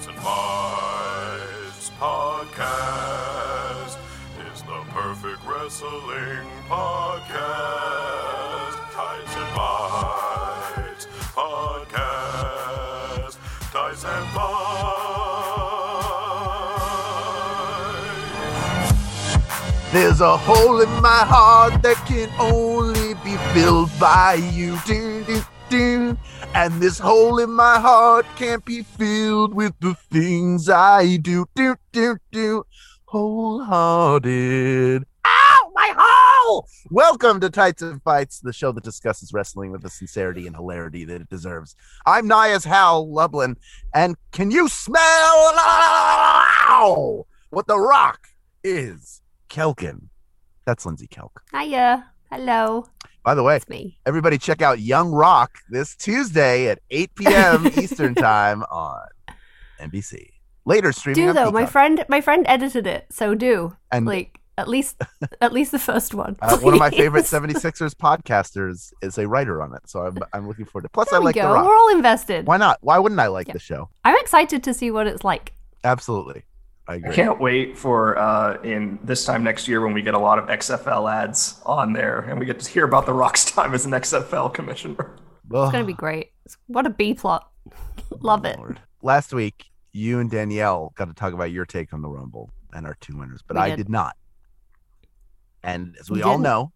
Tights and Fights podcast is the perfect wrestling podcast. Tights and Fights podcast. Tights and Fights. There's a hole in my heart that can only be filled by you. And this hole in my heart can't be filled with the things I do. Do, do, do. Wholehearted. Ow, my hole! Welcome to Tights and Fights, the show that discusses wrestling with the sincerity and hilarity that it deserves. I'm Nia's Hal Lublin, and can you smell what the rock is? Kelkin. That's Lindsey Kelk. Hiya. Hello. By the way, everybody check out Young Rock this Tuesday at 8 p.m. Eastern Time on NBC. Later streaming Do though. My friend my friend edited it, so do. And- like at least at least the first one. Uh, one of my favorite 76ers podcasters is a writer on it, so I'm, I'm looking forward to it. Plus, There I like go. The Rock. We're all invested. Why not? Why wouldn't I like Yeah. the show? I'm excited to see what it's like. Absolutely. I I can't wait for uh, in this time next year when we get a lot of XFL ads on there and we get to hear about the Rock's time as an XFL commissioner. It's gonna be great. What a B plot. Love it. Lord. Last week, you and Danielle got to talk about your take on the Rumble and our two winners, but We I did. did not. And as we You all didn't. know,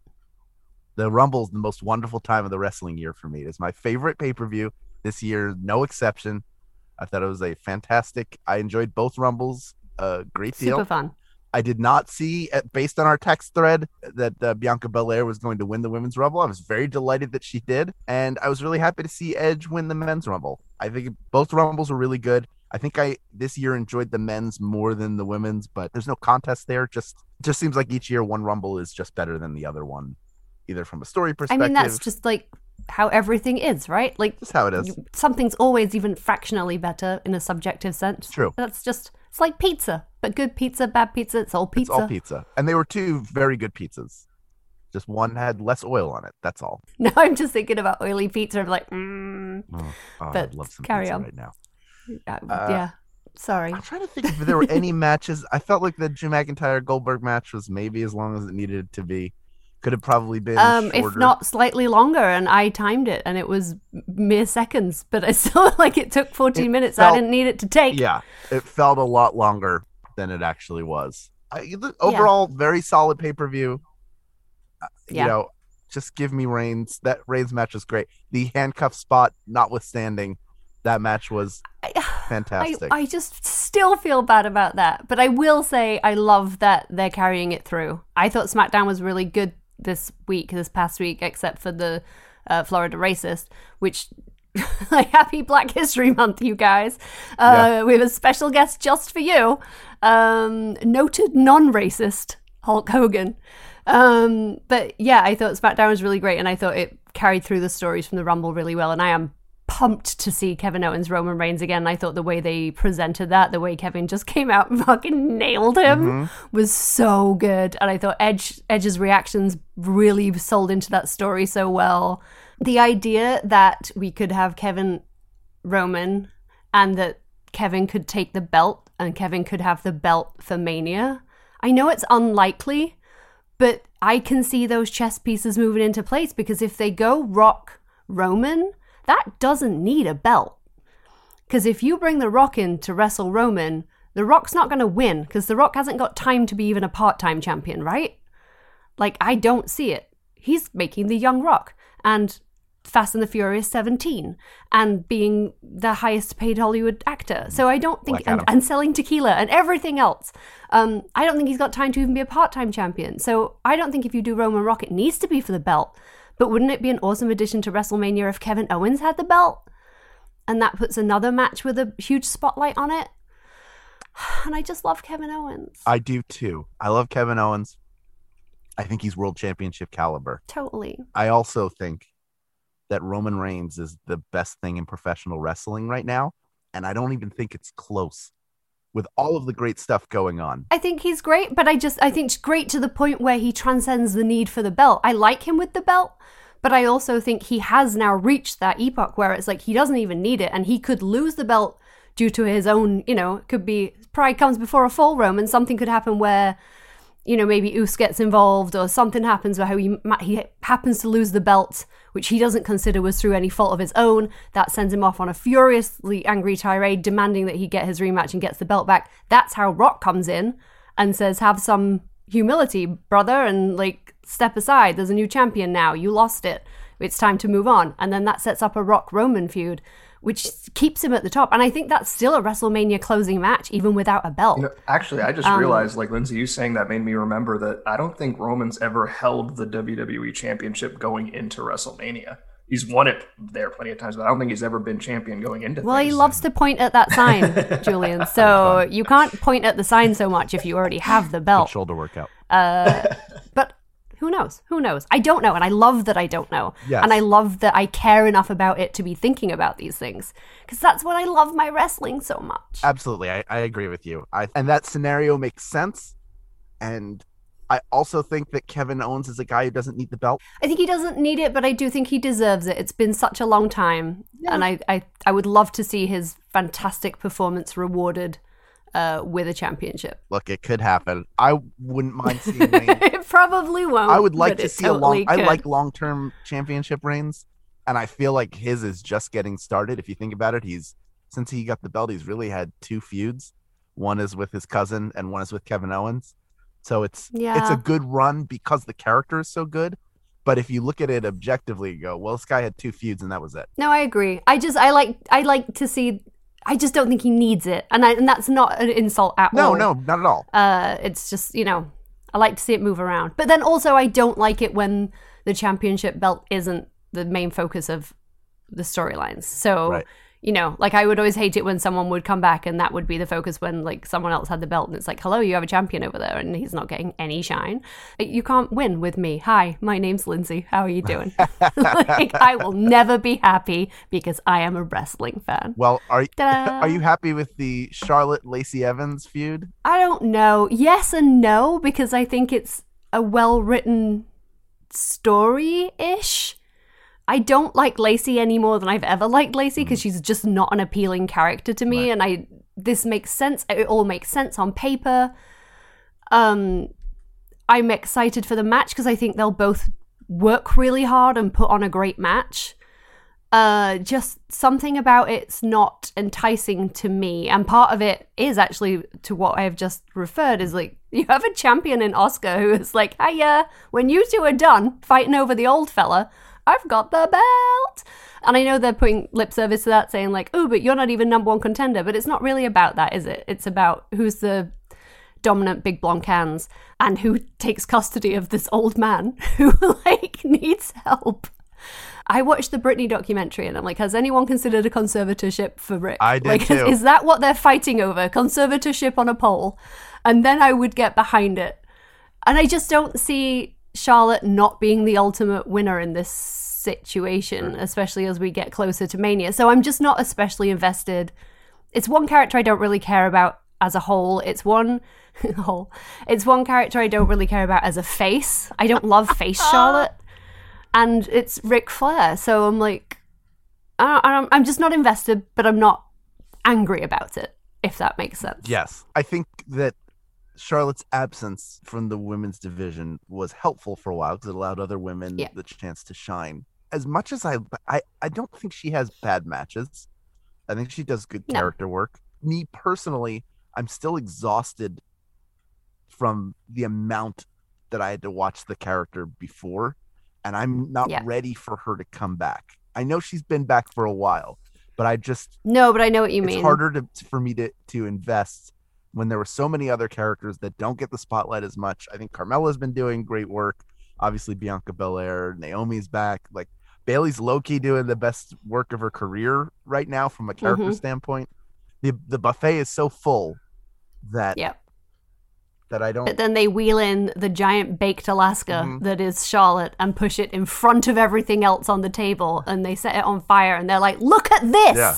the Rumble is the most wonderful time of the wrestling year for me. It is my favorite pay per view this year, no exception. I thought it was a fantastic. I enjoyed both Rumbles a great deal. Super fun. I did not see, uh, based on our text thread, that uh, Bianca Belair was going to win the women's rumble. I was very delighted that she did, and I was really happy to see Edge win the men's rumble. I think both rumbles were really good. I think I this year enjoyed the men's more than the women's, but there's no contest there. Just just seems like each year one rumble is just better than the other one, either from a story perspective. I mean that's just like how everything is, right? Like just how it is. you- something's always even fractionally better in a subjective sense. True. That's just it's like pizza. But good pizza, bad pizza, it's all pizza. It's all pizza, and they were two very good pizzas. Just one had less oil on it. That's all. Now I'm just thinking about oily pizza. I'm like, mm, Oh, oh, But I'd love some carry pizza on. right now. uh, Uh, yeah. Sorry. I'm trying to think if there were any matches. I felt like the Drew McIntyre Goldberg match was maybe as long as it needed to be. Could have probably been Um, if not slightly longer, and I timed it, and it was mere seconds, but I still like it took 14 It minutes. felt- I didn't need it to take. Yeah, it felt a lot longer than it actually was. I, overall, very solid pay per view. You Yeah. know, just give me Reigns. That Reigns match was great. The handcuff spot, notwithstanding, that match was I, fantastic. I just still feel bad about that, but I will say I love that they're carrying it through. I thought SmackDown was really good this week, this past week, except for the uh, Florida racist, which. like happy Black History Month, you guys! Uh, We have a special guest just for you, um, noted non-racist Hulk Hogan. Um, but yeah, I thought SmackDown was really great, and I thought it carried through the stories from the Rumble really well. And I am pumped to see Kevin Owens Roman Reigns again. I thought the way they presented that, the way Kevin just came out and fucking nailed him, mm-hmm. was so good. And I thought Edge Edge's reactions really sold into that story so well. The idea that we could have Kevin Roman and that Kevin could take the belt and Kevin could have the belt for Mania. I know it's unlikely, but I can see those chess pieces moving into place because if they go Rock Roman, that doesn't need a belt. Because if you bring The Rock in to wrestle Roman, The Rock's not going to win because The Rock hasn't got time to be even a part time champion, right? Like, I don't see it. He's making the young Rock and Fast and the Furious 17 and being the highest paid Hollywood actor. So I don't think, and, and selling tequila and everything else. Um, I don't think he's got time to even be a part time champion. So I don't think if you do Roman Rock, it needs to be for the belt. But wouldn't it be an awesome addition to WrestleMania if Kevin Owens had the belt? And that puts another match with a huge spotlight on it. And I just love Kevin Owens. I do too. I love Kevin Owens. I think he's world championship caliber. totally. I also think that Roman Reigns is the best thing in professional wrestling right now. And I don't even think it's close with all of the great stuff going on. I think he's great, but I just I think it's great to the point where he transcends the need for the belt. I like him with the belt, but I also think he has now reached that epoch where it's like he doesn't even need it and he could lose the belt due to his own, you know, it could be pride comes before a fall, Roman. Something could happen where, you know, maybe Us gets involved or something happens where he, he happens to lose the belt, which he doesn't consider was through any fault of his own. That sends him off on a furiously angry tirade demanding that he get his rematch and gets the belt back. That's how Rock comes in and says, have some humility, brother, and like step aside. There's a new champion now. You lost it. It's time to move on. And then that sets up a Rock Roman feud, which keeps him at the top. And I think that's still a WrestleMania closing match, even without a belt. You know, actually, I just um, realized, like Lindsey, you saying that made me remember that I don't think Roman's ever held the WWE Championship going into WrestleMania. He's won it there plenty of times, but I don't think he's ever been champion going into. well, he loves to point at that sign, Julian. So you can't point at the sign so much if you already have the belt. Shoulder workout. Uh, but who knows? Who knows? I don't know. And I love that I don't know. Yes. And I love that I care enough about it to be thinking about these things. Because that's what I love my wrestling so much. Absolutely, I, I agree with you. I and that scenario makes sense. And I also think that Kevin Owens is a guy who doesn't need the belt. I think he doesn't need it, but I do think he deserves it. It's been such a long time. And I, I, I would love to see his fantastic performance rewarded uh, with a championship. Look, it could happen. I wouldn't mind seeing it probably won't. I would like to see a totally long. I like long-term championship reigns, and I feel like his is just getting started. If you think about it, he's since he got the belt, he's really had two feuds. One is with his cousin, and one is with Kevin Owens. So it's it's a good run because the character is so good. But if you look at it objectively, you go, well, this guy had two feuds, and that was it. No, I agree. I just I like I like to see. I just don't think he needs it, and I, and that's not an insult at No, all. no, no, not at all. Uh, it's just you know I like to see it move around, but then also I don't like it when the championship belt isn't the main focus of the storylines. So Right. You know, like I would always hate it when someone would come back and that would be the focus when like someone else had the belt and it's like, hello, you have a champion over there and he's not getting any shine. You can't win with me. Hi, my name's Lindsey. How are you doing? like I will never be happy because I am a wrestling fan. Well, are Ta-da. are you happy with the Charlotte Lacey Evans feud? I don't know. Yes and no, because I think it's a well written story ish. I don't like Lacey any more than I've ever liked Lacey because she's just not an appealing character to me, and I this makes sense. It all makes sense on paper. Um, I'm excited for the match because I think they'll both work really hard and put on a great match. Uh, just something about it's not enticing to me, and part of it is actually to what I have just referred is like you have a champion in Asuka who is like, "Hey, yeah, when you two are done fighting over the old fella, I've got the belt." And I know they're putting lip service to that, saying like, "Oh, but you're not even number one contender." But it's not really about that, is it? It's about who's the dominant big blonde cans and who takes custody of this old man who like needs help. I watched the Britney documentary and I'm like, has anyone considered a conservatorship for Ric? I did like, too. Is that what they're fighting over? Conservatorship on a pole? And then I would get behind it. And I just don't see Charlotte not being the ultimate winner in this situation, especially as we get closer to Mania. So I'm just not especially invested. It's one character I don't really care about as a whole. It's one whole. It's one character I don't really care about as a face. I don't love face Charlotte, and it's Ric Flair. So I'm like, I I'm, I'm just not invested, but I'm not angry about it. If that makes sense. Yes. I think that Charlotte's absence from the women's division was helpful for a while because it allowed other women Yeah. the chance to shine. As much as I, I, I don't think she has bad matches. I think she does good No. character work. Me personally, I'm still exhausted from the amount that I had to watch the character before, and I'm not Yeah. ready for her to come back. I know she's been back for a while, but I just No, but I know what you it's mean. It's harder to for me to to invest when there were so many other characters that don't get the spotlight as much. I think Carmella's been doing great work. Obviously, Bianca Belair, Naomi's back. Like Bayley's low key doing the best work of her career right now from a character Mhm. standpoint. The the buffet is so full that Yep. that I don't. But then they wheel in the giant baked Alaska Mhm. that is Charlotte and push it in front of everything else on the table and they set it on fire and they're like, look at this! Yeah.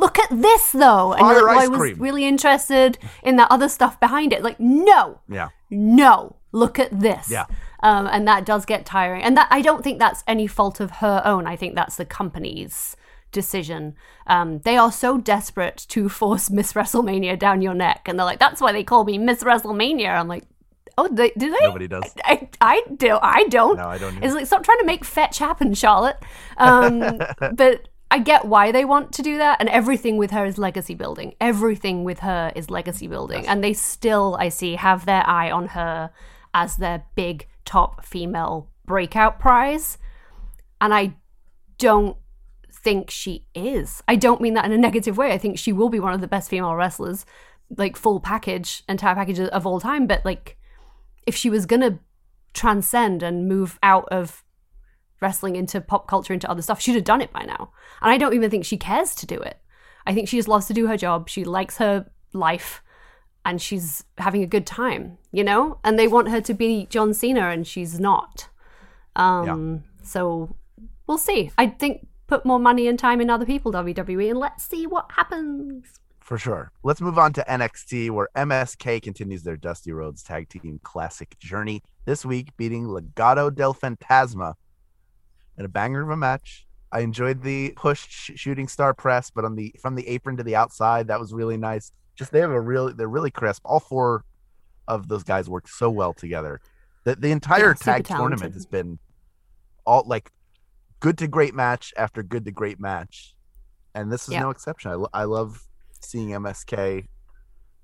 Look at this though! And Fire you're like, well, ice I was cream. really interested in that other stuff behind it. Like, no! yeah, No! Look at this. Yeah. Um, and that does get tiring. And that I don't think that's any fault of her own. I think that's the company's decision. Um, they are so desperate to force Miss WrestleMania down your neck, and they're like, "That's why they call me Miss WrestleMania." I'm like, "Oh, they, do they?" Nobody does. I, I do. I don't. No, I don't either. It's like stop trying to make fetch happen, Charlotte. Um, but I get why they want to do that, and everything with her is legacy building. Everything with her is legacy building, and they still, I see, have their eye on her as their big top female breakout prize, and I don't think she is. I don't mean that in a negative way. I think she will be one of the best female wrestlers, like full package, entire package of all time. But like, if she was gonna transcend and move out of wrestling into pop culture into other stuff she'd have done it by now. And i don't even think she cares to do it. I think she just loves to do her job. She likes her life and she's having a good time you know? And they want her to be john cena and she's not. Um so we'll see. I think put more money and time in other people wwe and let's see what happens. For sure. Let's move on to NXT, where MSK continues their Dusty Rhodes Tag Team Classic journey this week, beating Legado del Fantasma in a banger of a match. I enjoyed the push sh- shooting star press, but on the from the apron to the outside, that was really nice. Just they have a really they're really crisp. All four of those guys work so well together. That the entire Yeah, tag tournament talented. has been all like good to great match after good to great match, and this is Yeah. no exception. I, lo- I love seeing MSK.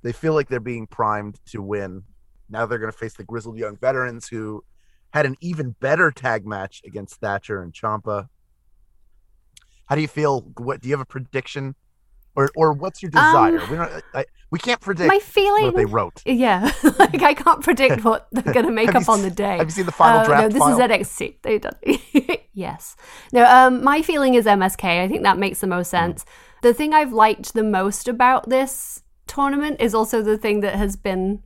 They feel like they're being primed to win. Now they're going to face the grizzled young veterans who had an even better tag match against Thatcher and Ciampa. How do you feel? What do you have a prediction, or or what's your desire? we don't. I, we can't predict Um, my feeling what they wrote. yeah like i can't predict what they're gonna make up you on the day Have you seen the final Uh, draft? No, this file? is NXT. They've done. yes. No. Um, my feeling is MSK. I think that makes the most Hmm. sense. The thing I've liked the most about this tournament is also the thing that has been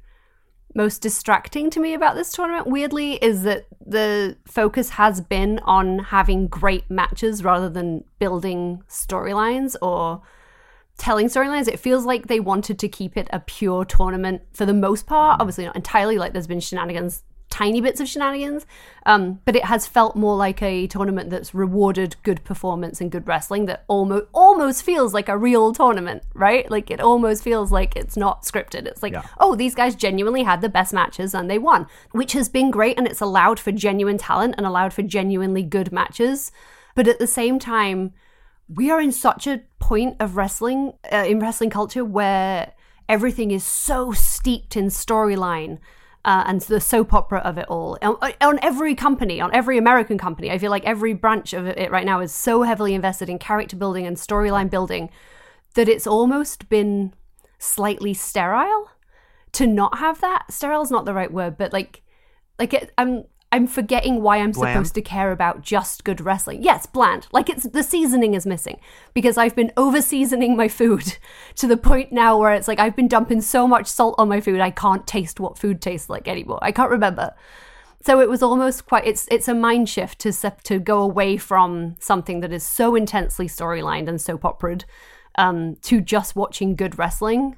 most distracting to me about this tournament. Weirdly, is that the focus has been on having great matches rather than building storylines or telling storylines. It feels like they wanted to keep it a pure tournament for the most part. Obviously, not entirely. Like there's been shenanigans, tiny bits of shenanigans, um, but it has felt more like a tournament that's rewarded good performance and good wrestling. That almost almost feels like a real tournament, right? Like it almost feels like it's not scripted. It's like, Yeah. oh, these guys genuinely had the best matches and they won, which has been great, and it's allowed for genuine talent and allowed for genuinely good matches. But at the same time, we are in such a point of wrestling uh, in wrestling culture where everything is so steeped in storyline uh, and the soap opera of it all. On, on every company on every american company i feel like every branch of it right now is so heavily invested in character building and storyline building that it's almost been slightly sterile. To not have that sterile is not the right word but like like it, i'm i'm forgetting why i'm Bland? supposed to care about just good wrestling. Yes bland. Like it's the seasoning is missing because i've been over seasoning my food to the point now where it's like i've been dumping so much salt on my food i can't taste what food tastes like anymore. I can't remember. So it was almost quite it's it's a mind shift to to go away from something that is so intensely storylined and soap operaed um, to just watching good wrestling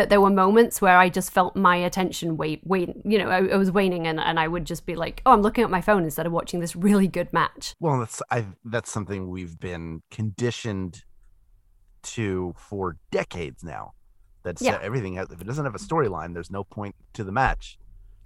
that there were moments where I just felt my attention wait, wait, you know, I, I was waning and, and I would just be like, oh, I'm looking at my phone instead of watching this really good match. Well, that's I that's something we've been conditioned to for decades now. That's uh, Yeah. everything has if it doesn't have a storyline, there's no point to the match.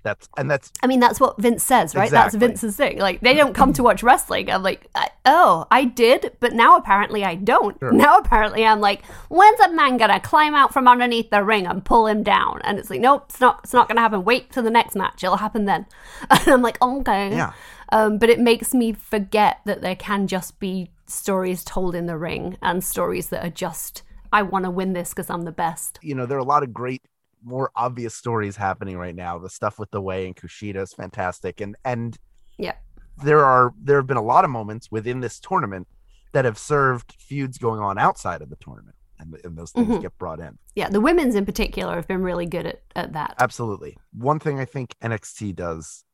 That's and that's I mean, that's what Vince says, right? That's Vince's thing. Like, they don't come to watch wrestling. I'm like, oh, I did, but now apparently I don't. Sure. Now apparently I'm like, when's a man gonna climb out from underneath the ring and pull him down? And it's like, nope, it's not. It's not gonna happen. Wait till the next match. It'll happen then. And I'm like, okay. yeah. Um, but it makes me forget that there can just be stories told in the ring and stories that are just, I want to win this because I'm the best. You know, there are a lot of great more obvious stories happening right now. The stuff with the way and Kushida is fantastic. And and Yeah. there are there have been a lot of moments within this tournament that have served feuds going on outside of the tournament. And, and those things Mhm. get brought in. Yeah, the women's in particular have been really good at, at that. Absolutely. One thing I think NXT does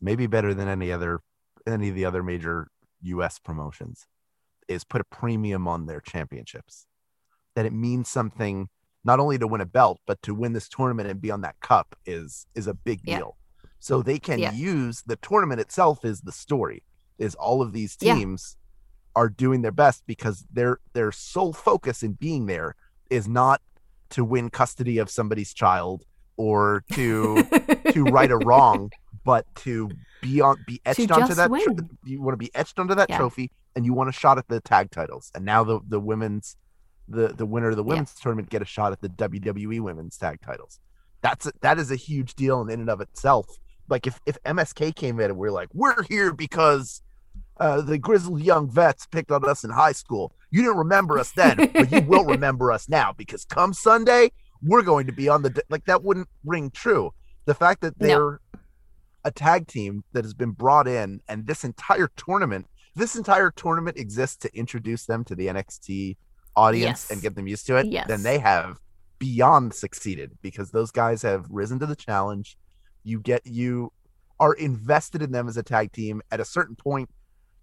maybe better than any other any of the other major US promotions is put a premium on their championships. That it means something not only to win a belt but to win this tournament and be on that cup is is a big Yeah. deal. So they can Yeah. use the tournament itself is the story. Is all of these Yeah. teams are doing their best because their their sole focus in being there is not to win custody of somebody's child or to to right a wrong, but to be on be etched onto that. win. you want to be etched onto that Yeah. trophy, and you want a shot at the tag titles. And now the the women's the the winner of the Yeah. women's tournament get a shot at the WWE women's tag titles. That's a, that is a huge deal in and of itself. Like if if MSK came in and we're like, we're here because uh, the grizzled young vets picked on us in high school. You didn't remember us then, but you will remember us now because come Sunday, we're going to be on the like that wouldn't ring true. The fact that they're a tag team that has been brought in, and this entire tournament, this entire tournament exists to introduce them to the NXT audience Yes. and get them used to it. Yes. Then they have beyond succeeded because those guys have risen to the challenge. You get you are invested in them as a tag team. At a certain point,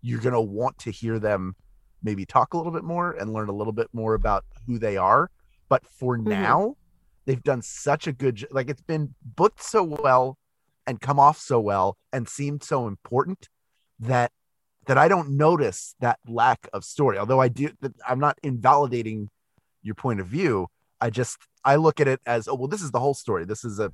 you're gonna want to hear them maybe talk a little bit more and learn a little bit more about who they are. But for Mhm. now, they've done such a good like it's been booked so well and come off so well and seemed so important that that I don't notice that lack of story. Although I do, I'm not invalidating your point of view. I just I look at it as oh well, this is the whole story. This is a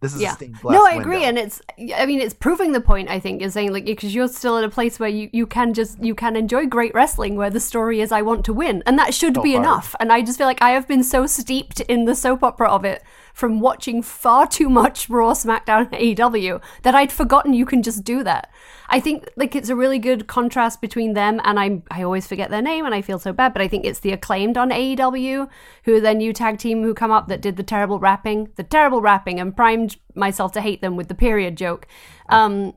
this is Yeah. a stained glass no, I agree, window. and it's. I mean, it's proving the point. I think is saying like because you're still at a place where you you can just you can enjoy great wrestling where the story is I want to win, and that should So be hard. enough. And I just feel like I have been so steeped in the soap opera of it from watching far too much Raw, SmackDown, AEW that I'd forgotten you can just do that. I think like it's a really good contrast between them and I I always forget their name and I feel so bad, but I think it's the acclaimed on AEW who are their new tag team who come up that did the terrible rapping, the terrible rapping and primed myself to hate them with the period joke. Um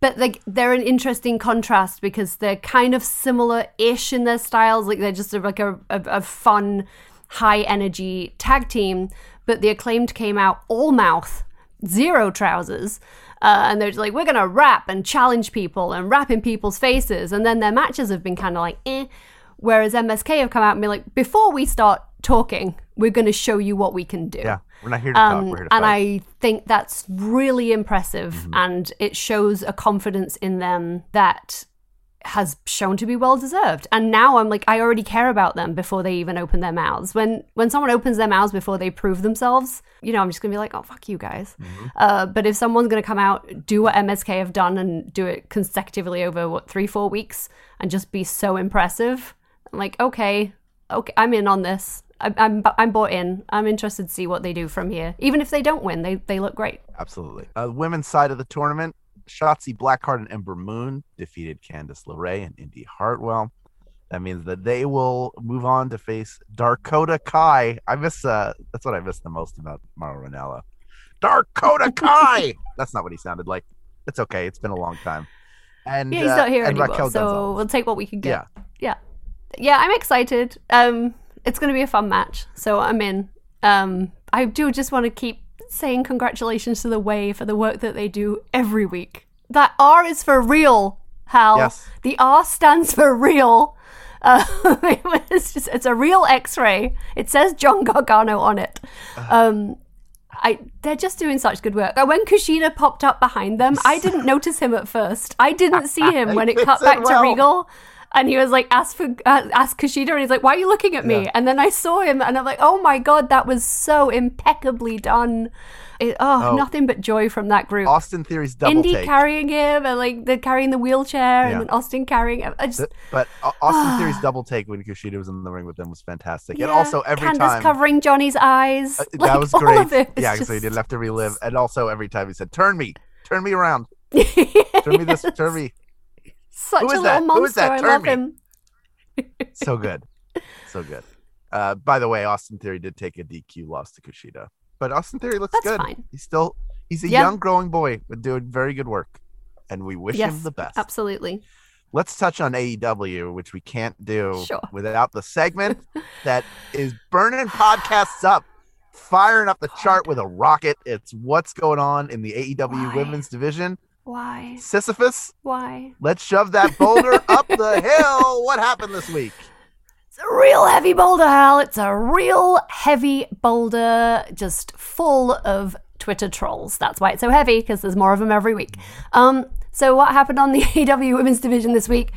but like they're an interesting contrast because they're kind of similar-ish in their styles. Like they're just a, like a, a, a fun, high energy tag team. But the acclaimed came out all mouth, zero trousers, uh, and they're just like we're gonna rap and challenge people and rap in people's faces. And then their matches have been kind of like eh. Whereas MSK have come out and be like, before we start talking, we're gonna show you what we can do. yeah, we're not here to talk. Um, We're here to and fight. I think that's really impressive, Mm-hmm. and it shows a confidence in them that has shown to be well deserved. And now I'm like, I already care about them before they even open their mouths. When when someone opens their mouths before they prove themselves, you know, I'm just gonna be like, oh fuck you guys. Mm-hmm. Uh, but if someone's gonna come out, do what MSK have done, and do it consecutively over what three four weeks, and just be so impressive, I'm like, okay, okay, I'm in on this. I- I'm I'm bought in. I'm interested to see what they do from here. Even if they don't win, they they look great. Absolutely. Uh, women's side of the tournament, Shotzi Blackheart and Ember Moon defeated Candice LeRae and Indy Hartwell. That means that they will move on to face Darkota Kai. I miss uh that's what I miss the most about Mauro Ranallo. Darkota Kai. that's not what he sounded like. It's okay. It's been a long time. And Yeah, he's uh, not here anymore, Raquel so Gonzalez. we'll take what we can get. yeah. yeah, yeah. I'm excited. Um, it's going to be a fun match, so I'm in. Um, I do just want to keep saying congratulations to the Way for the work that they do every week. That R is for real, Hal. Yes. The R stands for real. Uh, it's just it's a real X-ray. It says John Gargano on it. Um, I they're just doing such good work. Uh, When Kushida popped up behind them, I didn't notice him at first. I didn't see him when it cut back to. Regal. And he was like, ask for uh, ask Kushida, and he's like, "Why are you looking at me?" Yeah. And then I saw him, and I'm like, "Oh my god, that was so impeccably done!" It, oh, Oh. nothing but joy from that group. Austin Theory's double take. Indy take. carrying him, and like they're carrying the wheelchair, Yeah. and then Austin carrying. I just But Au- Austin Theory's double take when Kushida was in the ring with them was fantastic. And also every Candace time covering Johnny's eyes. Uh, like, that was all great. Of it yeah, just... so he didn't have to relive. And also every time he said, "Turn me, turn me around, turn me this, turn me." Such Who a little that? Who monster. is that? I love him. So good, so good. Uh, by the way, Austin Theory did take a DQ loss to Kushida, but Austin Theory looks That's good. fine. He's still he's a Yeah. young, growing boy, but doing very good work, and we wish Yes, him the best. Absolutely. Let's touch on AEW, which we can't do Sure. without the segment that is burning podcasts up, firing up the chart with a rocket. It's what's going on in the AEW Why? women's division. Why? Sisyphus, Why? let's shove that boulder up the hill. What happened this week? It's a real heavy boulder, Hal. It's a real heavy boulder, just full of Twitter trolls. That's why it's so heavy, because there's more of them every week. Um, so what happened on the AW women's division this week?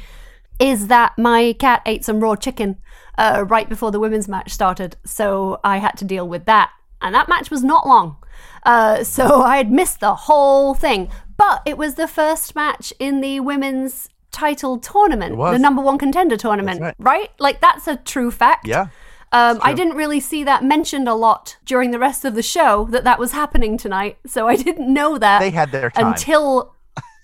is that my cat ate some raw chicken uh, right before the women's match started, so I had to deal with that. And that match was not long. Uh, so I had missed the whole thing. But it was the first match in the women's title tournament, the number one contender tournament, That's right. Like, that's a true fact. Yeah. Um, I didn't really see that mentioned a lot during the rest of the show that that was happening tonight, so I didn't know that They had their time. until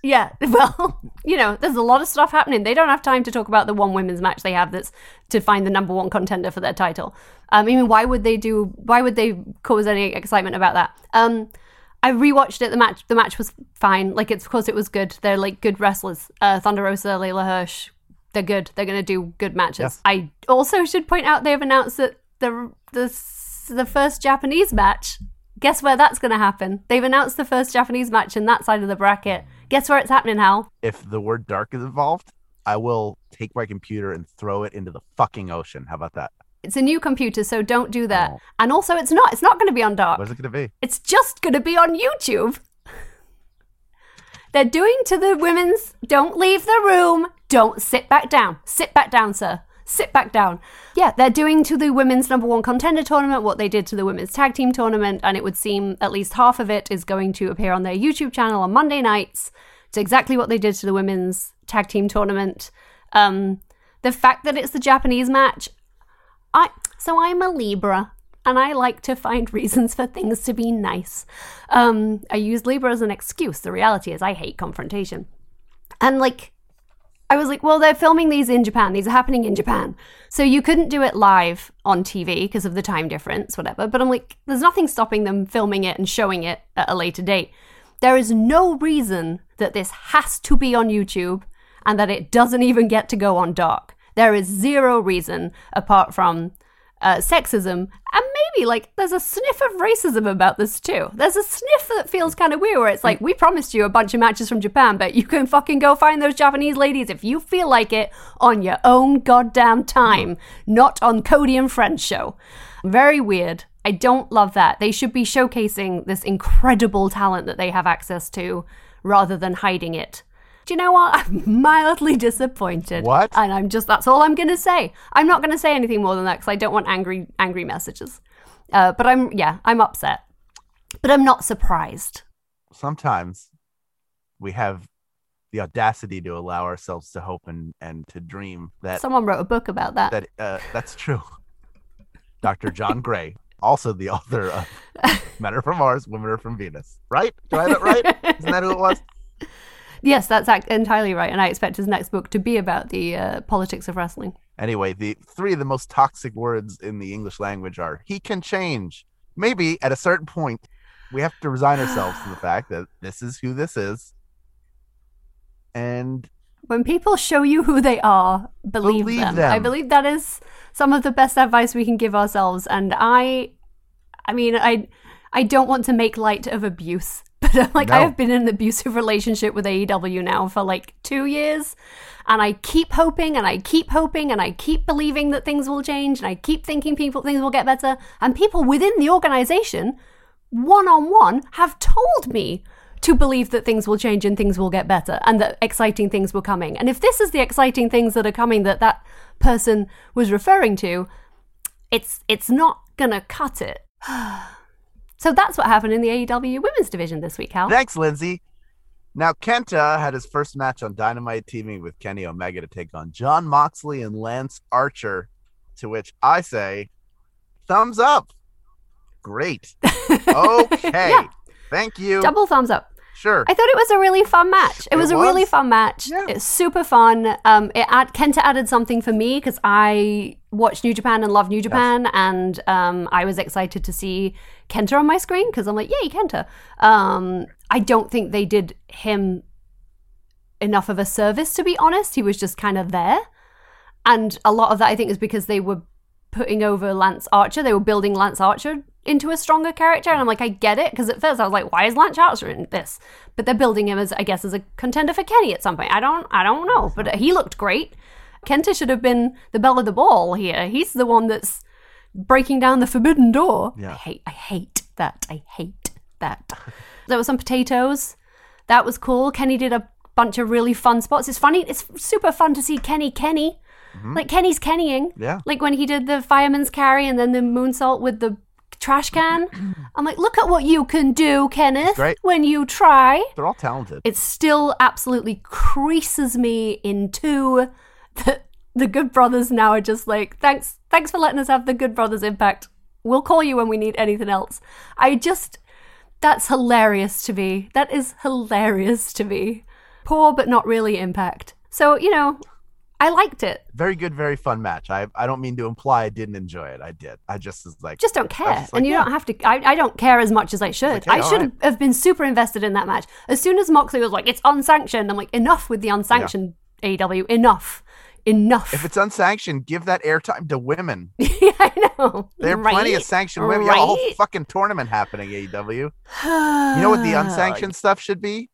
yeah. Well, you know, there's a lot of stuff happening. They don't have time to talk about the one women's match they have that's to find the number one contender for their title. Um, I mean, why would they do? Why would they cause any excitement about that? Um, I rewatched it. The match, the match was fine. Like, it's of course it was good. They're like good wrestlers. Uh, Thunder Rosa, Leyla Hirsch, they're good. They're going to do good matches. Yes. I also should point out they've announced that the the the first Japanese match. Guess where that's going to happen? They've announced the first Japanese match in that side of the bracket. Guess where it's happening, Hal? if the word dark is involved, I will take my computer and throw it into the fucking ocean. How about that? It's a new computer, so don't do that. Oh. And also, it's not. It's not going to be on Dark. What's it going to be? It's just going to be on YouTube. They're doing to the women's don't leave the room, don't sit back down. Sit back down, sir. Sit back down. Yeah, they're doing to the women's number one contender tournament what they did to the women's tag team tournament, and it would seem at least half of it is going to appear on their YouTube channel on Monday nights. It's exactly what they did to the women's tag team tournament. Um, the fact that it's the Japanese match, I so I'm a Libra and I like to find reasons for things to be nice. Um, I use Libra as an excuse. The reality is I hate confrontation. And like I was like, well, they're filming these in Japan. These are happening in Japan. So you couldn't do it live on TV because of the time difference, whatever. But I'm like, there's nothing stopping them filming it and showing it at a later date. There is no reason that this has to be on YouTube and that it doesn't even get to go on dark. There is zero reason apart from uh, sexism and maybe like there's a sniff of racism about this too. There's a sniff that feels kind of weird where it's like we promised you a bunch of matches from Japan, but you can fucking go find those Japanese ladies if you feel like it on your own goddamn time, not on Cody and Friends show. Very weird. I don't love that. They should be showcasing this incredible talent that they have access to rather than hiding it. Do you know what? I'm mildly disappointed. What? And I'm just, that's all I'm going to say. I'm not going to say anything more than that because I don't want angry, angry messages. Uh, but I'm, yeah, I'm upset. But I'm not surprised. Sometimes we have the audacity to allow ourselves to hope and, and to dream that Someone wrote a book about that. that uh, that's true. Dr. John Gray, also the author of Men Are From Mars, Women Are From Venus. Right? Do I have it right? Isn't that who it was? Yes, that's entirely right. And I expect his next book to be about the uh, politics of wrestling. Anyway, the three of the most toxic words in the English language are he can change. Maybe at a certain point, we have to resign ourselves to the fact that this is who this is. And When people show you who they are, believe, Believe them. them. I believe that is some of the best advice we can give ourselves. And I, I mean, I, I don't want to make light of abuse, but I'm like, I have been in an abusive relationship with AEW now for like two years, and I keep hoping and I keep hoping and I keep believing that things will change and I keep thinking people things will get better, and people within the organization, one on one, have told me to believe that things will change and things will get better and that exciting things were coming. And if this is the exciting things that are coming that that person was referring to, it's it's not gonna cut it. so that's what happened in the AEW women's division this week, Hal. thanks, Lindsey. Now, Kenta had his first match on Dynamite teaming with Kenny Omega to take on Jon Moxley and Lance Archer, to which I say, thumbs up. Great. Okay. Yeah. Thank you. Double thumbs up. Sure. I thought it was a really fun match. It, It was, a really fun match. Yeah. It's super fun. Um, it add, Kenta added something for me because I watch New Japan and love New Japan, and um, I was excited to see Kenta on my screen because I'm like, yay, Kenta. Um, I don't think they did him enough of a service, to be honest. He was just kind of there. And a lot of that, I think, is because they were putting over Lance Archer. They were building Lance Archer into a stronger character. And I'm like, I get it. Because at first I was like, why is Lance Archer in this? But they're building him as, I guess, as a contender for Kenny at some point. I don't, I don't know. But he looked great. Kenta should have been the belle of the ball here. He's the one that's breaking down the forbidden door. Yeah. I hate, I hate that. I hate that. there were some potatoes. That was cool. Kenny did a bunch of really fun spots. It's funny. It's super fun to see Kenny Kenny. Mm-hmm. Like Kenny's Kennying. Yeah. Like when he did the fireman's carry and then the moonsault with the trash can. I'm like, look at what you can do, Kenneth, great. when you try. They're all talented. It still absolutely creases me in two that the Good Brothers now are just like, thanks, thanks for letting us have the Good Brothers impact. We'll call you when we need anything else. I just, that's hilarious to me. That is hilarious to me. Poor but not really impact. So, you know, I liked it. very good, very fun match. I I don't mean to imply I didn't enjoy it. I did. I just was like, just don't care. just like, and you yeah. don't have to. I, I don't care as much as I should. I should right. have been super invested in that match. As soon as Moxley was like, it's unsanctioned, I'm like, enough with the unsanctioned AEW. Enough. Enough. if it's unsanctioned, give that airtime to women. yeah, I know. There are plenty of Right? sanctioned women. You got a whole fucking tournament happening, AEW. You know what the unsanctioned stuff should be?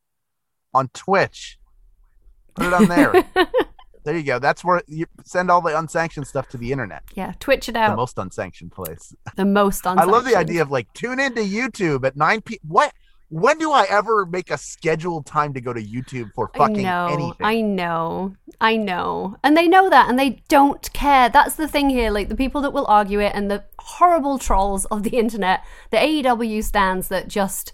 On Twitch. Put it on there. there you go. That's where you send all the unsanctioned stuff to the internet. Yeah, twitch it out. The most unsanctioned place. The most unsanctioned. I love the idea of like tune into YouTube at 9 p. What? When do I ever make a scheduled time to go to YouTube for fucking I know, anything? I know, I know. And they know that and they don't care. That's the thing here. Like the people that will argue it and the horrible trolls of the internet, the AEW stands that just.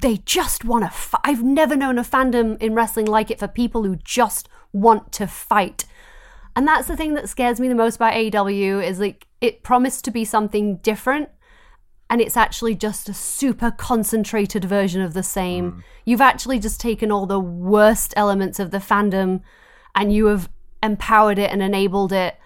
They just want to fight. I've never known a fandom in wrestling like it for people who just want to fight. And that's the thing that scares me the most about AEW is like it promised to be something different and it's actually just a super concentrated version of the same. Mm. You've actually just taken all the worst elements of the fandom and you have empowered it and enabled it.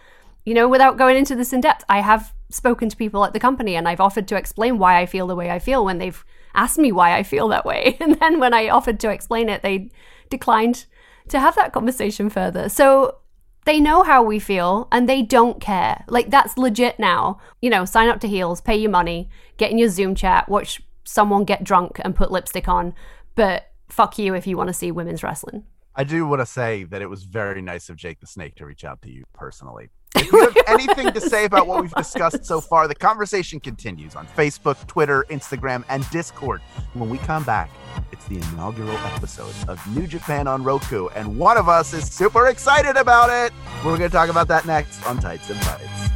You know, without going into this in depth, I have spoken to people at the company and I've offered to explain why I feel the way I feel when they've asked me why I feel that way. And then when I offered to explain it, they declined to have that conversation further. So they know how we feel and they don't care. Like that's legit now. You know, sign up to Heels, pay your money, get in your Zoom chat, watch someone get drunk and put lipstick on. But fuck you if you want to see women's wrestling. I do want to say that it was very nice of Jake the Snake to reach out to you personally. If you have anything to say about what we've discussed so far, the conversation continues on Facebook, Twitter, Instagram, and Discord. When we come back, it's the inaugural episode of New Japan on Roku, and one of us is super excited about it. We're going to talk about that next on Tights and Fights.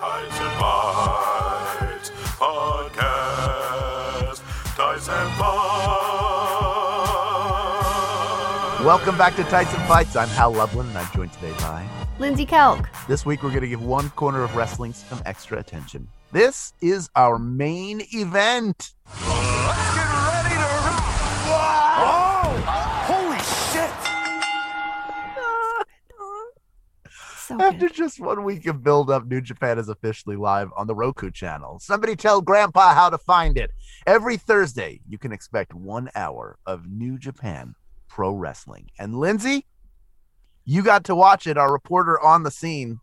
Ties and Bites Podcast. Ties and Bites. Welcome back to Tights and Fights. I'm Hal Lublin, and I'm joined today by. Lindsey Kelk. This week, we're going to give one corner of wrestling some extra attention. This is our main event. So After good. just one week of build up, New Japan is officially live on the Roku channel. Somebody tell Grandpa how to find it. Every Thursday, you can expect one hour of New Japan pro wrestling. And Lindsey, you got to watch it, our reporter on the scene.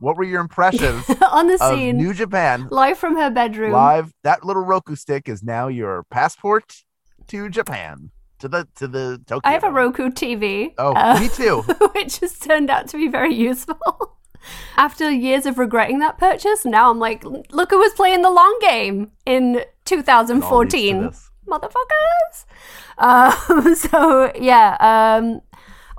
What were your impressions On the of scene, New Japan live from her bedroom. live? That little Roku stick is now your passport to Japan, to the to the Tokyo. I have a Roku TV. Oh, uh, me too. which has turned out to be very useful. After years of regretting that purchase, now I'm like, look who was playing the long game in All leads to 2014. Motherfuckers. Um, so, yeah. Um,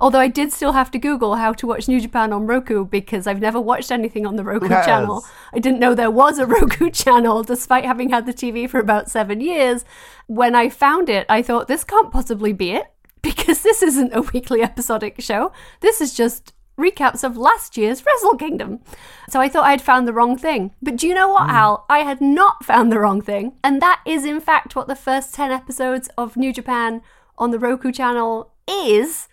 although I did still have to Google how to watch New Japan on Roku because I've never watched anything on the Roku Yes. channel. I didn't know there was a Roku channel despite having had the TV for about seven years. When I found it, I thought, this can't possibly be it because this isn't a weekly episodic show. This is just recaps of last year's Wrestle Kingdom. So I thought I'd found the wrong thing. But do you know what, hmm. Al? I had not found the wrong thing. And that is, in fact, what the first 10 episodes of New Japan on the Roku channel is.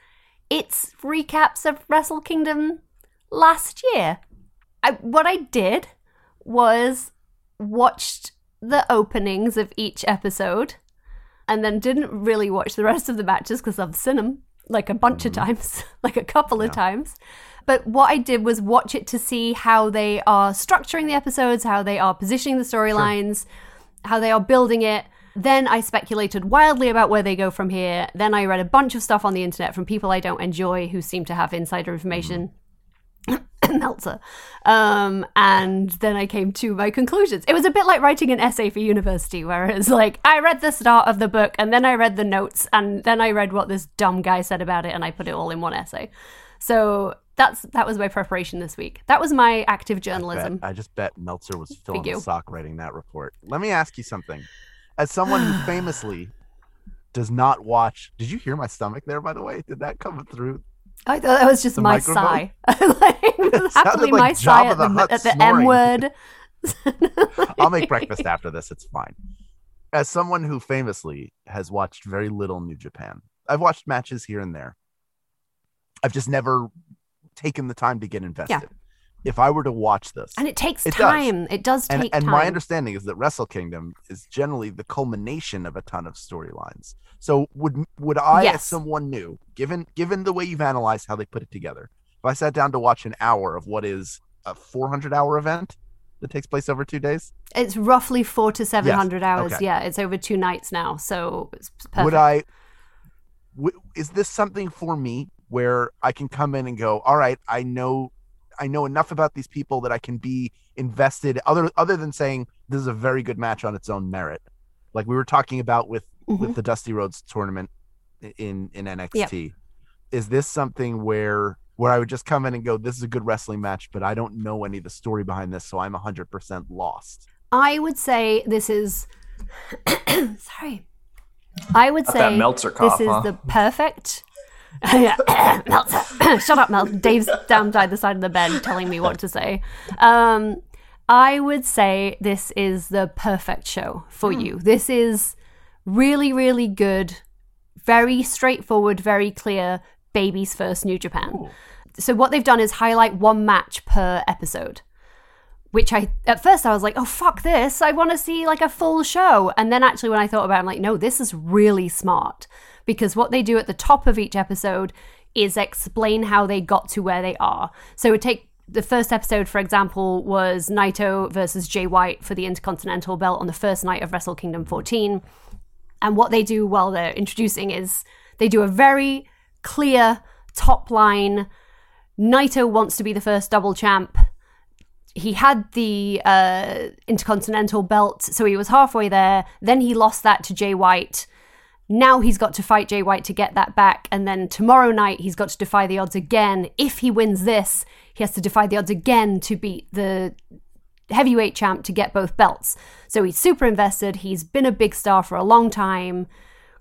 It's recaps of Wrestle Kingdom last year. I, what I did was watched the openings of each episode and then didn't really watch the rest of the matches because I've seen them like a bunch of mm-hmm. times, like a couple of times. But what I did was watch it to see how they are structuring the episodes, how they are positioning the storylines, how they are building it. Then I speculated wildly about where they go from here. Then I read a bunch of stuff on the internet from people I don't enjoy who seem to have insider information. Meltzer. Um, and then I came to my conclusions. It was a bit like writing an essay for university, where it's like, I read the start of the book, and then I read the notes, and then I read what this dumb guy said about it, and I put it all in one essay. So that's that was my preparation this week. That was my active journalism. I just bet Meltzer was filling a sock writing that report. Let me ask you something. As someone who famously does not watch, did you hear my stomach there? By the way, did that come through? I thought that was just my microphone? sigh. like, happily like my sigh at the the, at the. M word. I'll make breakfast after this. It's fine. As someone who famously has watched very little New Japan, I've watched matches here and there. I've just never taken the time to get invested. If I were to watch this, And it takes It does. time. It does take and time. And my understanding is that Wrestle Kingdom is generally the culmination of a ton of storylines. So would would I, as someone new, given given the way you've analyzed how they put it together, if I sat down to watch an hour of what is a 400 hour event that takes place over two days, It's roughly four to seven hundred hours. okay. Yeah, it's over two nights now, so it's perfect. would I? W- is this something for me where I can come in and go, all right, I know, I know enough about these people that I can be invested. Other other than saying this is a very good match on its own merit, like we were talking about with Mhm. with the Dusty Rhodes tournament in in NXT. Is this something where where I would just come in and go, this is a good wrestling match, but I don't know any of the story behind this, so I'm hundred percent lost. I would say this is. sorry. I would Got say that Meltzer cough, this is huh? the perfect. Meltzer. Shut up, Mel. Dave's down by the side of the bed telling me what to say. Um, I would say this is the perfect show for you. This is really, really good, very straightforward, very clear. Baby's first New Japan. So what they've done is highlight one match per episode which I at first I was like, oh fuck this, I want to see like a full show. And then actually when I thought about it, I'm like, no, this is really smart because what they do at the top of each episode is explain how they got to where they are. So it take the first episode, for example, was Naito versus Jay White for the Intercontinental belt on the first night of Wrestle Kingdom 14. And what they do while they're introducing is they do a very clear top line. Naito wants to be the first double champ he had the uh, Intercontinental belt, so he was halfway there. Then he lost that to Jay White. Now he's got to fight Jay White to get that back. And then tomorrow night, he's got to defy the odds again. If he wins this, he has to defy the odds again to beat the heavyweight champ to get both belts. So he's super invested. He's been a big star for a long time.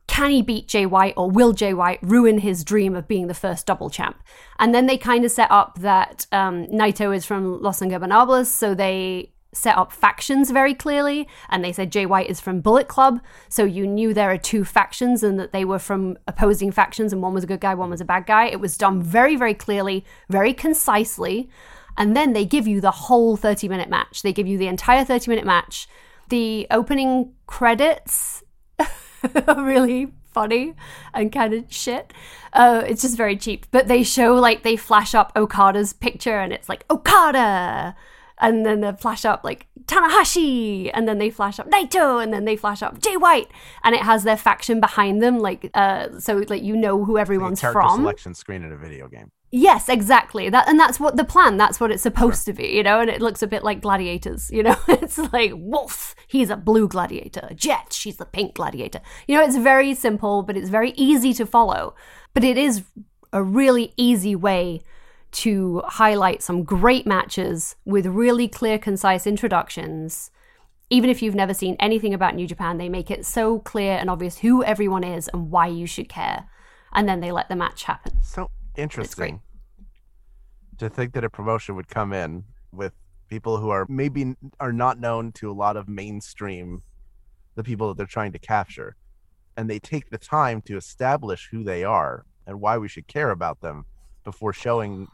Can he beat Jay White or will Jay White ruin his dream of being the first double champ? And then they kind of set up that um, Naito is from Los Ingobernables, so they set up factions very clearly. And they said Jay White is from Bullet Club, so you knew there are two factions and that they were from opposing factions, and one was a good guy, one was a bad guy. It was done very, very clearly, very concisely. And then they give you the whole 30 minute match. They give you the entire 30 minute match. The opening credits are really funny and kind of shit. Uh, it's just very cheap. But they show like they flash up Okada's picture and it's like Okada. And then they flash up like Tanahashi, and then they flash up Naito, and then they flash up Jay White, and it has their faction behind them, like uh, so like you know who everyone's Character from. selection screen in a video game. Yes, exactly. That and that's what the plan. That's what it's supposed to be, you know. And it looks a bit like gladiators, you know. it's like Wolf, he's a blue gladiator. Jet, she's the pink gladiator. You know, it's very simple, but it's very easy to follow. But it is a really easy way to highlight some great matches with really clear, concise introductions. Even if you've never seen anything about New Japan, they make it so clear and obvious who everyone is and why you should care. And then they let the match happen. So interesting. To think that a promotion would come in with people who are maybe are not known to a lot of mainstream, the people that they're trying to capture, and they take the time to establish who they are and why we should care about them before showing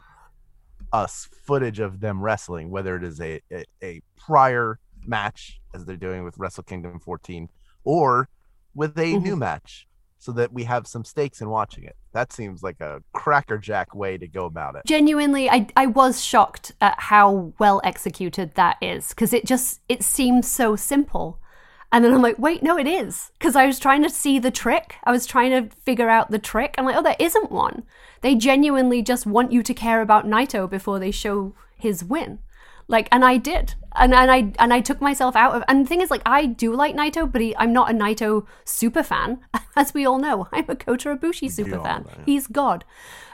us footage of them wrestling, whether it is a, a, a prior match as they're doing with Wrestle Kingdom 14 or with a Mhm. new match so that we have some stakes in watching it. That seems like a crackerjack way to go about it. genuinely I, I was shocked at how well executed that is because it just it seems so simple and then i'm like wait no it is. Because i was trying to see the trick. I was trying to figure out the trick. I'm like oh there isn't one. They genuinely just want you to care about naito before they show his win. Like and i did. And, and i and i took myself out of and the thing is like i do like naito but he, i'm not a naito super fan. As we all know i'm a kota ibushi super fan. he's god.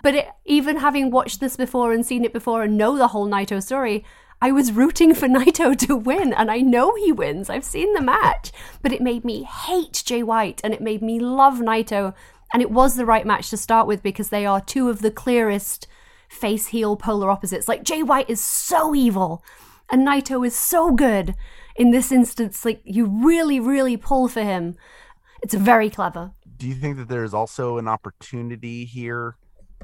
But it, even having watched this before and seen it before and know the whole naito story i was rooting for naito to win and i know he wins i've seen the match but it made me hate jay white and it made me love naito and it was the right match to start with because they are two of the clearest face heel polar opposites. Like Jay White is so evil and Naito is so good. In this instance, like you really, really pull for him. It's very clever. Do you think that there's also an opportunity here,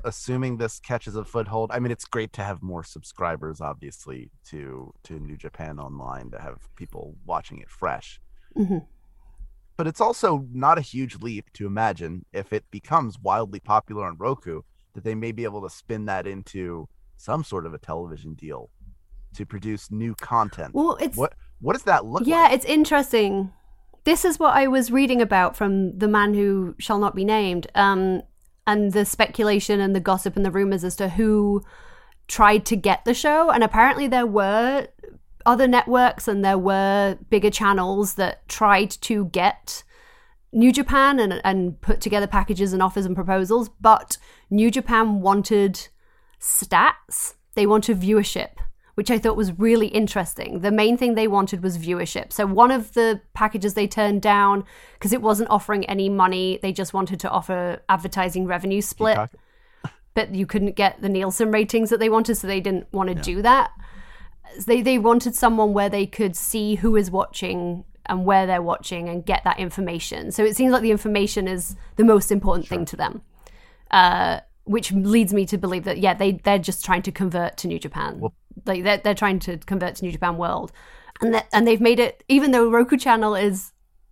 assuming this catches a foothold? I mean, it's great to have more subscribers, obviously, to to New Japan Online to have people watching it fresh. Mhm. But it's also not a huge leap to imagine if it becomes wildly popular on Roku that they may be able to spin that into some sort of a television deal to produce new content. Well, it's what what does that look like? yeah, like? it's interesting. This is what I was reading about from the man who shall not be named, um, and the speculation and the gossip and the rumors as to who tried to get the show. And apparently, there were other networks and there were bigger channels that tried to get New Japan and and put together packages and offers and proposals, but New Japan wanted stats. They wanted viewership, which I thought was really interesting. The main thing they wanted was viewership. So one of the packages they turned down because it wasn't offering any money. They just wanted to offer advertising revenue split Peacock? but you couldn't get the Nielsen ratings that they wanted, so they didn't want to do that. They they wanted someone where they could see who is watching and where they're watching and get that information. So it seems like the information is the most important thing to them. Uh, which leads me to believe that yeah, they they're just trying to convert to New Japan. like they're they're trying to convert to New Japan World, and that, and they've made it even though Roku Channel is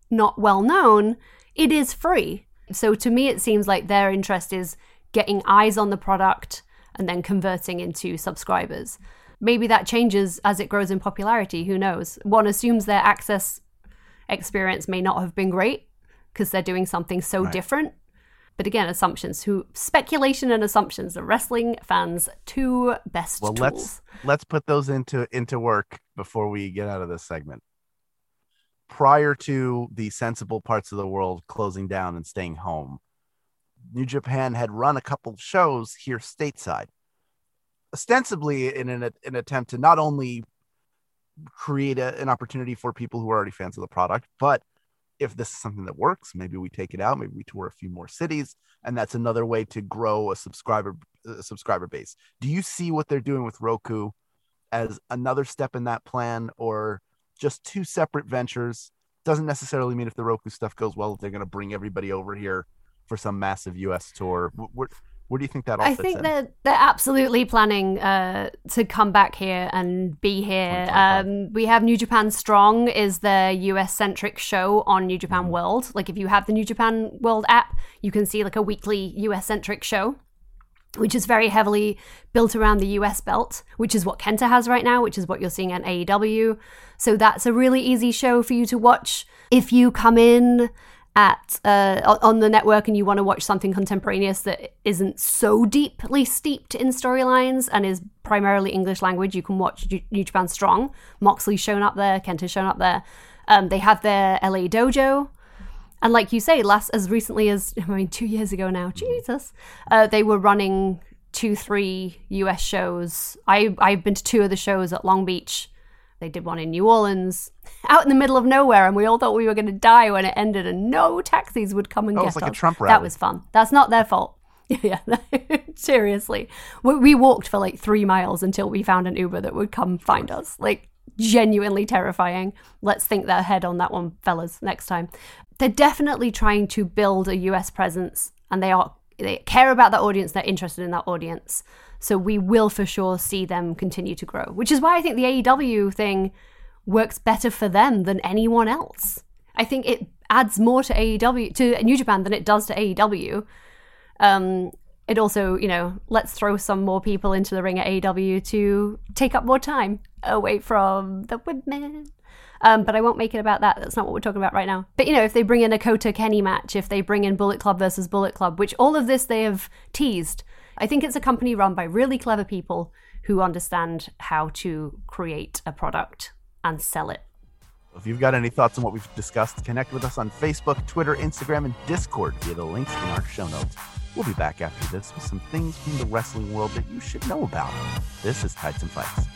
not well known, it is free. So to me, it seems like their interest is getting eyes on the product and then converting into subscribers. Maybe that changes as it grows in popularity. Who knows? One assumes their access experience may not have been great because they're doing something so different. But again, assumptions. Who speculation and assumptions. The wrestling fans' two best Well, tools. let's let's put those into into work before we get out of this segment. Prior to the sensible parts of the world closing down and staying home, New Japan had run a couple of shows here stateside, ostensibly in an, an attempt to not only create a, an opportunity for people who are already fans of the product, but if this is something that works, maybe we take it out, maybe we tour a few more cities, and that's another way to grow a subscriber a subscriber base. Do you see what they're doing with Roku as another step in that plan, or just two separate ventures? Doesn't necessarily mean if the Roku stuff goes well, they're going to bring everybody over here for some massive U.S. tour. Wh- Where do you think that all I think in? they're they're absolutely planning uh, to come back here and be here. Um, we have New Japan Strong is their US centric show on New Japan Mm-hmm. World. Like if you have the New Japan World app, you can see like a weekly US centric show. Which is very heavily built around the US belt, which is what Kenta has right now, which is what you're seeing at AEW. So that's a really easy show for you to watch. If you come in at uh, on- the network and you want to watch something contemporaneous that isn't so deeply steeped in storylines and is primarily English language, you can watch New Japan Strong. Moxley's shown up there, Kenta's shown up there. Um, they have their LA dojo. And like you say, last as recently as I mean, two years ago now, Jesus, uh, they were running two, three US shows. I I've been to two of the shows at Long Beach. They did one in New Orleans, out in the middle of nowhere, and we all thought we were going to die when it ended, and no taxis would come and Oh, get like us. Trump That was fun. That's not their fault. Yeah, seriously. We, we walked for like three miles until we found an Uber that would come find us. Like, genuinely terrifying. Let's think their head on that one, fellas, next time. They're definitely trying to build a US presence and they are they care about that audience, they're interested in that audience. So we will for sure see them continue to grow, which is why I think the AEW thing works better for them than anyone else. I think it adds more to AEW to New Japan than it does to AEW. Um, it also, you know, let's throw some more people into the ring at AEW to take up more time away from the women. Um, but I won't make it about that. That's not what we're talking about right now. But you know, if they bring in a Kota Kenny match, if they bring in Bullet Club versus Bullet Club, which all of this they have teased, I think it's a company run by really clever people who understand how to create a product and sell it. If you've got any thoughts on what we've discussed, connect with us on Facebook, Twitter, Instagram, and Discord via the links in our show notes. We'll be back after this with some things from the wrestling world that you should know about. This is Tights and Fights.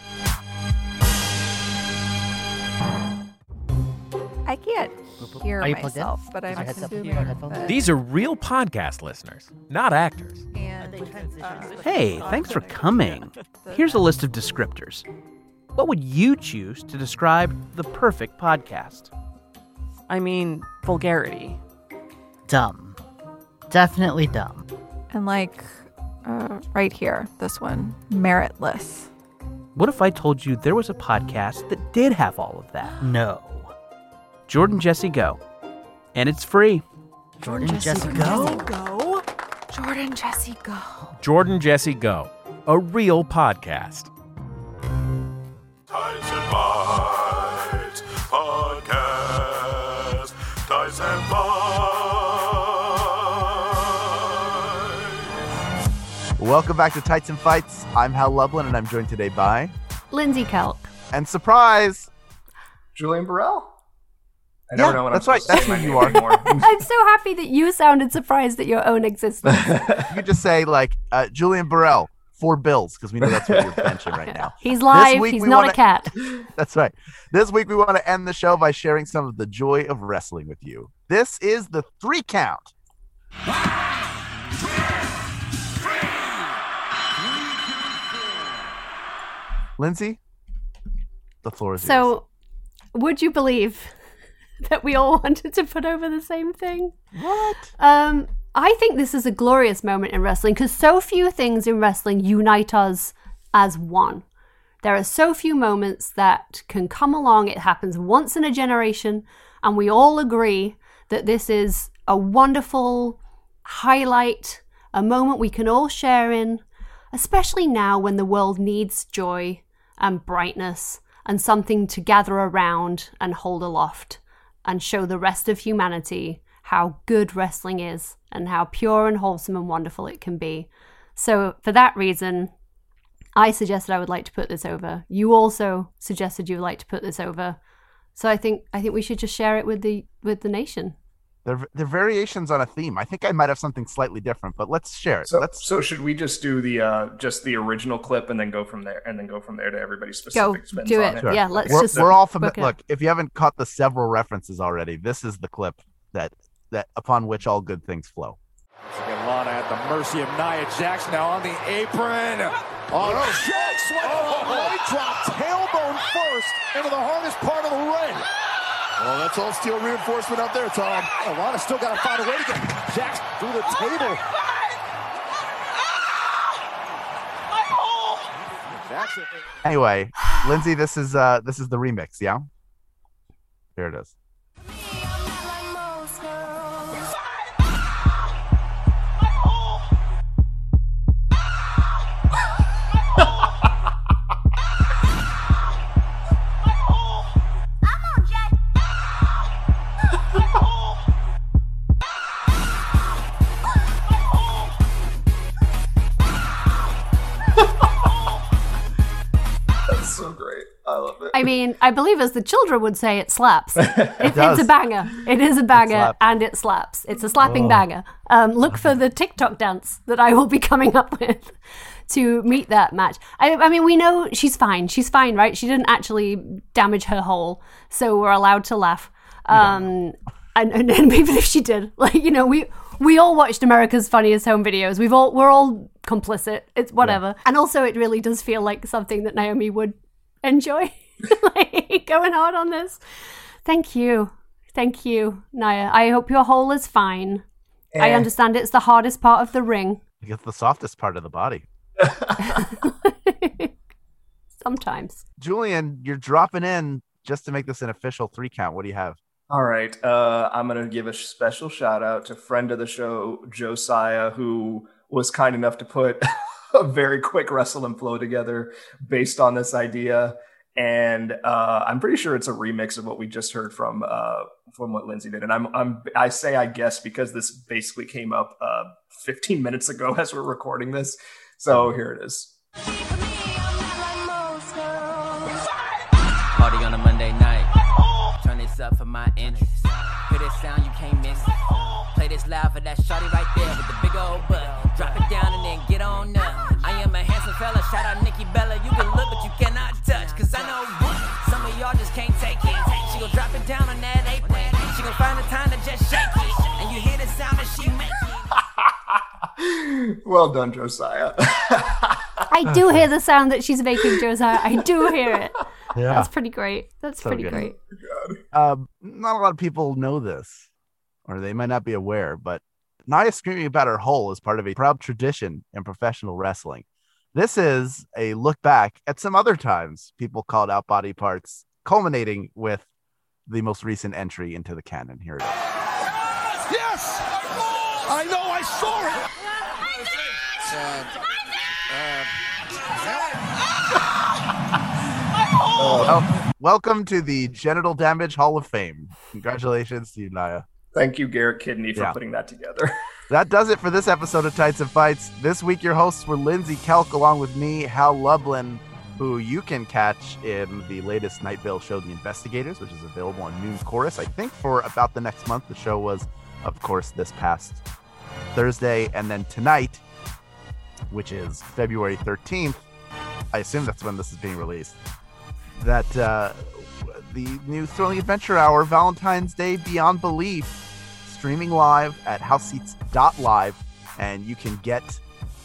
I can't hear Are you plugged myself, but I'm Is your headset- assuming. your headphones? These are real podcast listeners, not actors. and, uh, Hey, thanks for coming. Here's a list of descriptors. What would you choose to describe the perfect podcast? I mean, vulgarity. Dumb. Definitely dumb. and like uh, right here, this one, meritless. What if I told you there was a podcast that did have all of that? No. Jordan Jesse Go. And it's free. Jordan Jesse Go? Go, Jordan, Jesse, go. Jordan Jesse Go, a real podcast. Tights and Fights Podcast. Tights and Fights. Welcome back to Tights and Fights. I'm Hal Lublin, and I'm joined today by Lindsey Kelk. and surprise, Julian Burrell. I Yeah, never know when that's I'm right. That's to say who my you are. I'm so happy that you sounded surprised at your own existence. you just say like uh, Julian Burrell, four bills, because we know that's what you're benching right now. He's live. He's not wanna- a cat. That's right. This week we want to end the show by sharing some of the joy of wrestling with you. This is the three count. Lindsey, the floor is yours. So, would you believe that we all wanted to put over the same thing? What? Um, I think this is a glorious moment in wrestling because so few things in wrestling unite us as one. There are so few moments that can come along. It happens once in a generation, and we all agree that this is a wonderful highlight, a moment we can all share in, especially now when the world needs joy and brightness and something to gather around and hold aloft and show the rest of humanity how good wrestling is and how pure and wholesome and wonderful it can be. So, for that reason, I suggested I would like to put this over. You also suggested you would like to put this over. So I think I think we should just share it with the with the nation. They're, they're variations on a theme. I think I might have something slightly different, but let's share it. So, let's so should we just do the uh, just the original clip and then go from there and then go from there to everybody's Go specific spins do on it. it? Yeah, let's we're, just we're all familiar. Look, if you haven't caught the several references already, this is the clip that that upon which all good things flow. Lana at the mercy of Nia Jax now on the apron. Oh, no. Jax went for a leg drop, tailbone first, into the hardest part of the ring. Well, that's all steel reinforcement out there, Tom. Lana still got to find a way to get Jax through the table. Anyway, Lindsey, this is uh this is the remix, yeah? Here it is. Mean, I believe as the children would say, it slaps. It, it's a banger. It is a banger, slaps. and it slaps. It's a slapping banger. Um, look for the TikTok dance that I will be coming up with to meet that match. I, I mean, we know she's fine. She's fine, right? She didn't actually damage her hole, so we're allowed to laugh. Um, and, and, and even if she did, like you know, we we all watched America's Funniest Home Videos. We've all we're all complicit. It's whatever. And also, it really does feel like something that Naomi would enjoy, like going hard on this. Thank you, thank you, Nia. I hope your hole is fine. I Eh. understand it's the hardest part of the ring. It's the softest part of the body. Sometimes. Julian, you're dropping in just to make this an official three count. What do you have? All right. Uh, I'm going to give a special shout out to friend of the show, Josiah, who was kind enough to put a very quick wrestle and flow together based on this idea. And uh, I'm pretty sure it's a remix of what we just heard from uh, from what Lindsey did. And I'm I'm I say I guess because this basically came up uh, 15 minutes ago as we're recording this. So here it is. Party on a Monday night. Turn this up for my. Hear this sound, you can't miss. Play this loud for that right there with the Cause I know what? Some of y'all just can't take it. She gon' drop it down on that apron. She gon' find the time to just shake it. And you hear the sound that she makes. Well done, Josiah. I do hear the sound that she's making, Josiah. I do hear it. Yeah. That's pretty great. That's So pretty good. great. Um, not a lot of people know this, or they might not be aware, but Nia screaming about her hole is part of a proud tradition in professional wrestling. This is a look back at some other times people called out body parts, culminating with the most recent entry into the canon. Here it is. Yes! I know, I saw it! Uh, oh, well, welcome to the Genital Damage Hall of Fame. Congratulations to you, Nia. Thank you, Garrett Kidney, for Yeah. putting that together. That does it for this episode of Tights and Fights. This week, your hosts were Lindsey Kelk, along with me, Hal Lublin, who you can catch in the latest Night Vale show, The Investigators, which is available on Noonchorus. I think for about the next month. The show was, of course, this past Thursday. And then tonight, which is February 13th, I assume that's when this is being released, that uh, the new Thrilling Adventure Hour, Valentine's Day Beyond Belief, streaming live at houseseats.live and you can get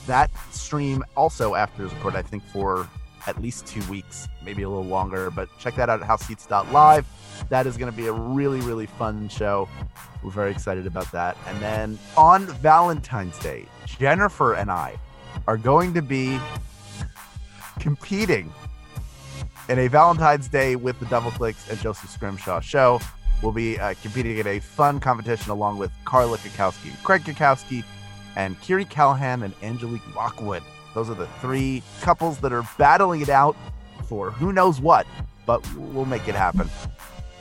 that stream also after it's recorded i think for at least two weeks maybe a little longer but check that out at houseseats.live that is going to be a really really fun show. We're very excited about that. And then on valentine's day jennifer and i are going to be competing in a Valentine's Day with the Double Clicks and Joseph Scrimshaw show. We'll be uh, competing in a fun competition along with Carla Cackowski Craig Cackowski and Kiri Callahan and Angelique Lockwood. Those are the three couples that are battling it out for who knows what, but we'll make it happen.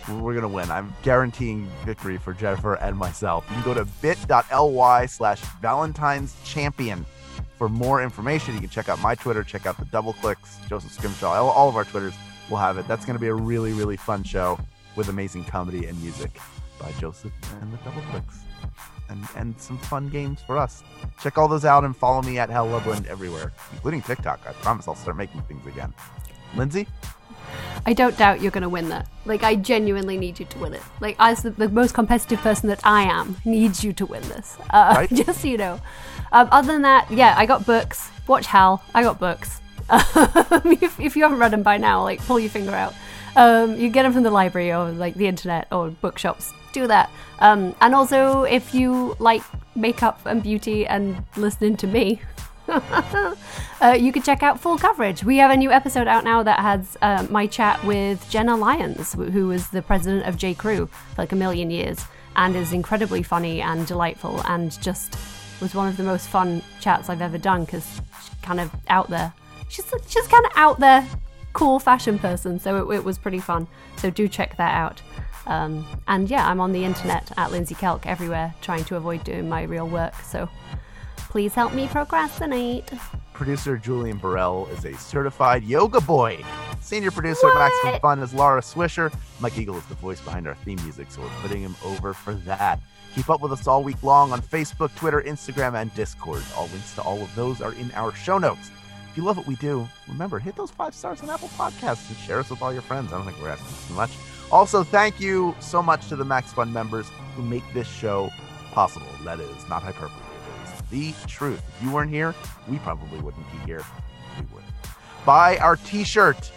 We're going to win. I'm guaranteeing victory for Jennifer and myself. You can go to bit.ly slash Valentine's Champion for more information. You can check out my Twitter, check out the Double Clicks, Joseph Scrimshaw, all of our Twitters will have it. That's going to be a really, really fun show with amazing comedy and music by Joseph and the Double Clicks. And, and some fun games for us. Check all those out and follow me at Hal Lublin everywhere, including TikTok. I promise I'll start making things again. Lindsey? I don't doubt you're going to win that. Like, I genuinely need you to win it. Like, as the, the most competitive person that I am, needs you to win this. Uh, Right. Just so you know. Um, other than that, yeah, I got books. Watch Hal. I got books. Um, if, if you haven't read them by now, like, pull your finger out. Um, you get them from the library or like the internet or bookshops. Do that. Um, and also, if you like makeup and beauty and listening to me, uh, you can check out full coverage. We have a new episode out now that has uh, my chat with Jenna Lyons, who was the president of J. Crew for like a million years and is incredibly funny and delightful and just was one of the most fun chats I've ever done because she's kind of out there. She's she's kind of out there, cool fashion person. So it, it was pretty fun. So do check that out. Um, and yeah, I'm on the internet at Lindsey Kelk everywhere, trying to avoid doing my real work. So please help me procrastinate. Producer Julian Burrell is a certified yoga boy. Senior producer at Maximum Fun is Laura Swisher. Mike Eagle is the voice behind our theme music, so we're putting him over for that. Keep up with us all week long on Facebook, Twitter, Instagram, and Discord. All links to all of those are in our show notes. If you love what we do, remember, hit those five stars on Apple Podcasts and share us with all your friends. I don't think we're asking too much. Also, thank you so much to the Max Fun members who make this show possible. That is not hyperbole. It is the truth. If you weren't here, we probably wouldn't be here. We would. Buy our T-shirt.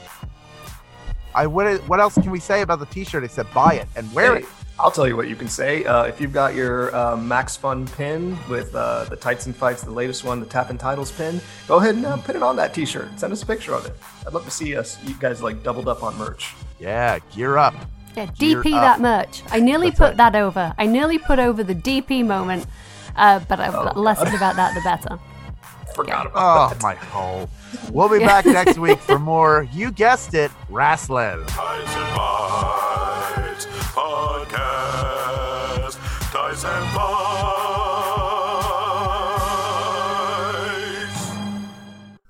I what? What else can we say about the T-shirt except buy it and wear it? I'll tell you what you can say. Uh, if you've got your uh, Max Fun pin with uh, the Tights and Fights, the latest one, the Tap and Titles pin, go ahead and uh, put it on that T-shirt. Send us a picture of it. I'd love to see us, you guys, like doubled up on merch. Yeah, gear up. Yeah, Gear DP up. that merch. I nearly That's put right. that over. I nearly put over the DP moment, uh, but I've Oh, less God. about that, the better. Forgot about Oh that. my hole. We'll be back next week for more. You guessed it, wrestling.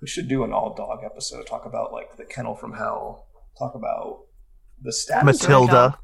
We should do an all dog episode. Talk about like the kennel from hell. Talk about the status. Matilda.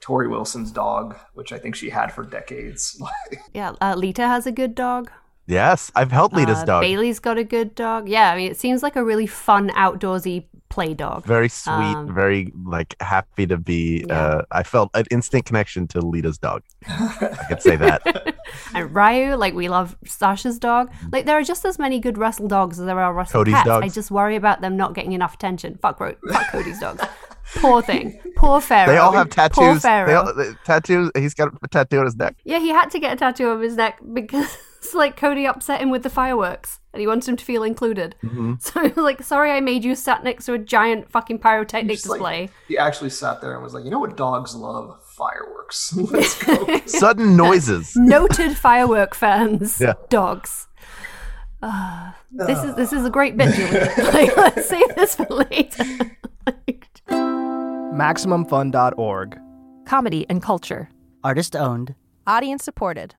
Torrie Wilson's dog, which I think she had for decades. Yeah, uh, Lita has a good dog. Yes, I've helped Lita's Uh, dog. Bayley's got a good dog. Yeah, I mean, it seems like a really fun outdoorsy play dog. Very sweet, Um, very like happy to be. Uh, I felt an instant connection to Lita's dog. I could say that. And Ryu, like we love Sasha's dog. Like there are just as many good wrestle dogs as there are wrestle Cody's cats. dogs. I just worry about them not getting enough attention. Fuck, Ro- fuck Cody's dogs. Poor thing. Poor Pharaoh. They all have Poor tattoos. They Pharaoh. all, tattoos. He's got a tattoo on his neck. Yeah, he had to get a tattoo on his neck because it's like Cody upset him with the fireworks and he wants him to feel included. Mhm. So like, sorry I made you sat next to a giant fucking pyrotechnic Just, like, display. he actually sat there and was like, you know what dogs love? Fireworks. Let's go. Sudden noises. Noted firework fans. Yeah. Dogs. Ah, this is this is a great bit, Julie. like, let's save this for later. MaximumFun.org. Comedy and culture. Artist owned. Audience supported.